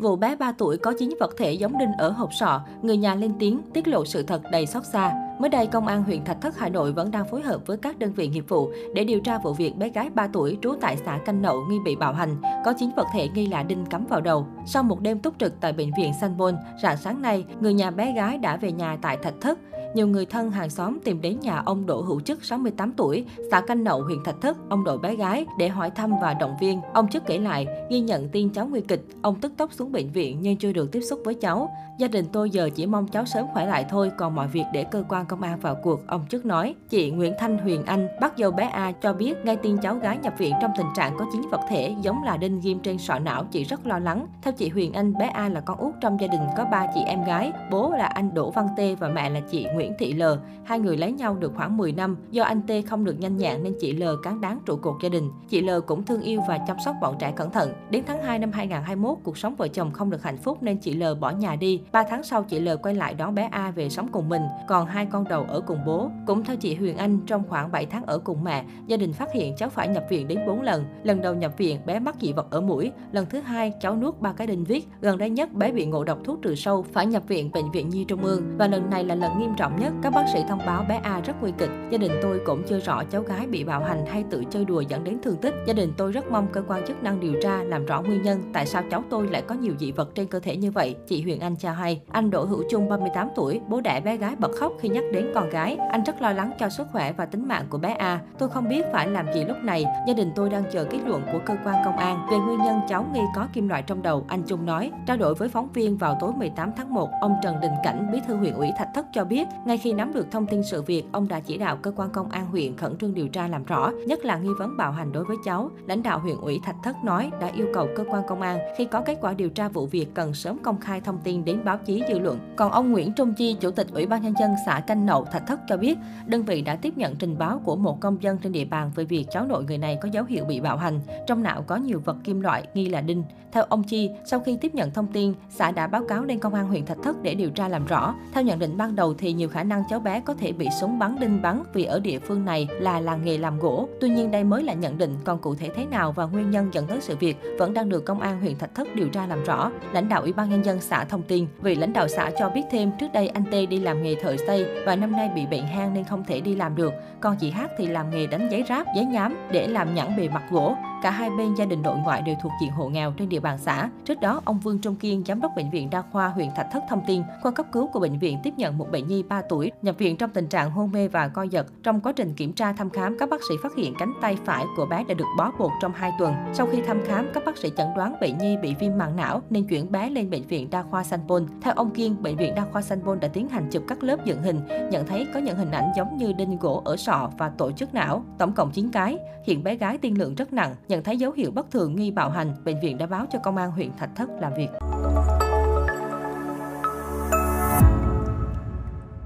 Vụ bé 3 tuổi có 9 vật thể giống đinh ở hộp sọ, người nhà lên tiếng tiết lộ sự thật đầy xót xa. Mới đây, Công an huyện Thạch Thất, Hà Nội vẫn đang phối hợp với các đơn vị nghiệp vụ để điều tra vụ việc bé gái 3 tuổi trú tại xã Canh Nậu nghi bị bạo hành, có 9 vật thể nghi là đinh cắm vào đầu. Sau một đêm túc trực tại bệnh viện Sanbon, rạng sáng nay, người nhà bé gái đã về nhà tại Thạch Thất. Nhiều người thân hàng xóm tìm đến nhà ông Đỗ Hữu Chức 68 tuổi, xã Canh Nậu, huyện Thạch Thất, ông đội bé gái để hỏi thăm và động viên. Ông Chức kể lại, ghi nhận tin cháu nguy kịch, ông tức tốc xuống bệnh viện nhưng chưa được tiếp xúc với cháu. Gia đình tôi giờ chỉ mong cháu sớm khỏe lại thôi, còn mọi việc để cơ quan công an vào cuộc, ông Chức nói. Chị Nguyễn Thanh Huyền Anh, bác dâu bé A cho biết ngay tin cháu gái nhập viện trong tình trạng có chín vật thể giống là đinh ghim trên sọ não, chị rất lo lắng. Theo chị Huyền Anh, bé A là con út trong gia đình có ba chị em gái, bố là anh Đỗ Văn Tê và mẹ là chị Nguyễn Thị L. Hai người lấy nhau được khoảng 10 năm, do anh Tê không được nhanh nhẹn nên chị L cán đáng trụ cột gia đình. Chị L cũng thương yêu và chăm sóc bọn trẻ cẩn thận. Đến tháng 2 năm 2021, cuộc sống vợ chồng không được hạnh phúc nên chị L bỏ nhà đi. 3 tháng sau, chị L quay lại đón bé A về sống cùng mình, còn hai con đầu ở cùng bố. Cũng theo chị Huyền Anh, trong khoảng 7 tháng ở cùng mẹ, gia đình phát hiện cháu phải nhập viện đến 4 lần. Lần đầu nhập viện, bé mắc dị vật ở mũi. Lần thứ hai, cháu nuốt ba cái đinh viết. Gần đây nhất, bé bị ngộ độc thuốc trừ sâu, phải nhập viện bệnh viện Nhi Trung ương. Và lần này là lần nghiêm trọng nhất. Các bác sĩ thông báo bé A rất nguy kịch. Gia đình tôi cũng chưa rõ cháu gái bị bạo hành hay tự chơi đùa dẫn đến thương tích. Gia đình tôi rất mong cơ quan chức năng điều tra làm rõ nguyên nhân tại sao cháu tôi lại có nhiều dị vật trên cơ thể như vậy. Chị Huyền Anh cho hay, anh Đỗ Hữu Trung 38 tuổi, bố đẻ bé gái bật khóc khi nhắc đến con gái. Anh rất lo lắng cho sức khỏe và tính mạng của bé A. Tôi không biết phải làm gì lúc này. Gia đình tôi đang chờ kết luận của cơ quan công an về nguyên nhân cháu nghi có kim loại trong đầu, anh Trung nói. Trao đổi với phóng viên vào tối 18 tháng 1, ông Trần Đình Cảnh, bí thư huyện ủy Thạch Thất cho biết, ngay khi nắm được thông tin sự việc, ông đã chỉ đạo cơ quan công an huyện khẩn trương điều tra làm rõ, nhất là nghi vấn bạo hành đối với cháu. Lãnh đạo huyện ủy Thạch Thất nói đã yêu cầu cơ quan công an khi có kết quả điều tra vụ việc cần sớm công khai thông tin đến báo chí dư luận. Còn ông Nguyễn Trung Chi, chủ tịch Ủy ban nhân dân xã Canh Nậu Thạch Thất cho biết, đơn vị đã tiếp nhận trình báo của một công dân trên địa bàn về việc cháu nội người này có dấu hiệu bị bạo hành, trong não có nhiều vật kim loại nghi là đinh. Theo ông Chi, sau khi tiếp nhận thông tin, xã đã báo cáo lên công an huyện Thạch Thất để điều tra làm rõ. Theo nhận định ban đầu thì nhiều khả năng cháu bé có thể bị súng bắn đinh bắn vì ở địa phương này là làng nghề làm gỗ. Tuy nhiên đây mới là nhận định, còn cụ thể thế nào và nguyên nhân dẫn tới sự việc vẫn đang được công an huyện Thạch Thất điều tra làm rõ. Lãnh đạo Ủy ban nhân dân xã thông tin, vị lãnh đạo xã cho biết thêm trước đây anh Tê đi làm nghề thợ xây và năm nay bị bệnh hang nên không thể đi làm được. Còn chị Hát thì làm nghề đánh giấy ráp, giấy nhám để làm nhẵn bề mặt gỗ. Cả hai bên gia đình nội ngoại đều thuộc diện hộ nghèo trên địa bàn xã. Trước đó, ông Vương Trung Kiên, giám đốc bệnh viện đa khoa huyện Thạch Thất thông tin, khoa cấp cứu của bệnh viện tiếp nhận một bệnh nhi 3 tuổi nhập viện trong tình trạng hôn mê và co giật. Trong quá trình kiểm tra thăm khám, các bác sĩ phát hiện cánh tay phải của bé đã được bó bột trong 2 tuần. Sau khi thăm khám, các bác sĩ chẩn đoán bệnh nhi bị viêm màng não nên chuyển bé lên bệnh viện đa khoa Sanh Pôn. Theo ông Kiên, bệnh viện đa khoa Sanh Pôn đã tiến hành chụp các lớp dựng hình, nhận thấy có những hình ảnh giống như đinh gỗ ở sọ và tổ chức não, tổng cộng 9 cái. Hiện bé gái tiên lượng rất nặng, nhận thấy dấu hiệu bất thường nghi bạo hành, bệnh viện đã báo cho công an huyện Thạch Thất làm việc.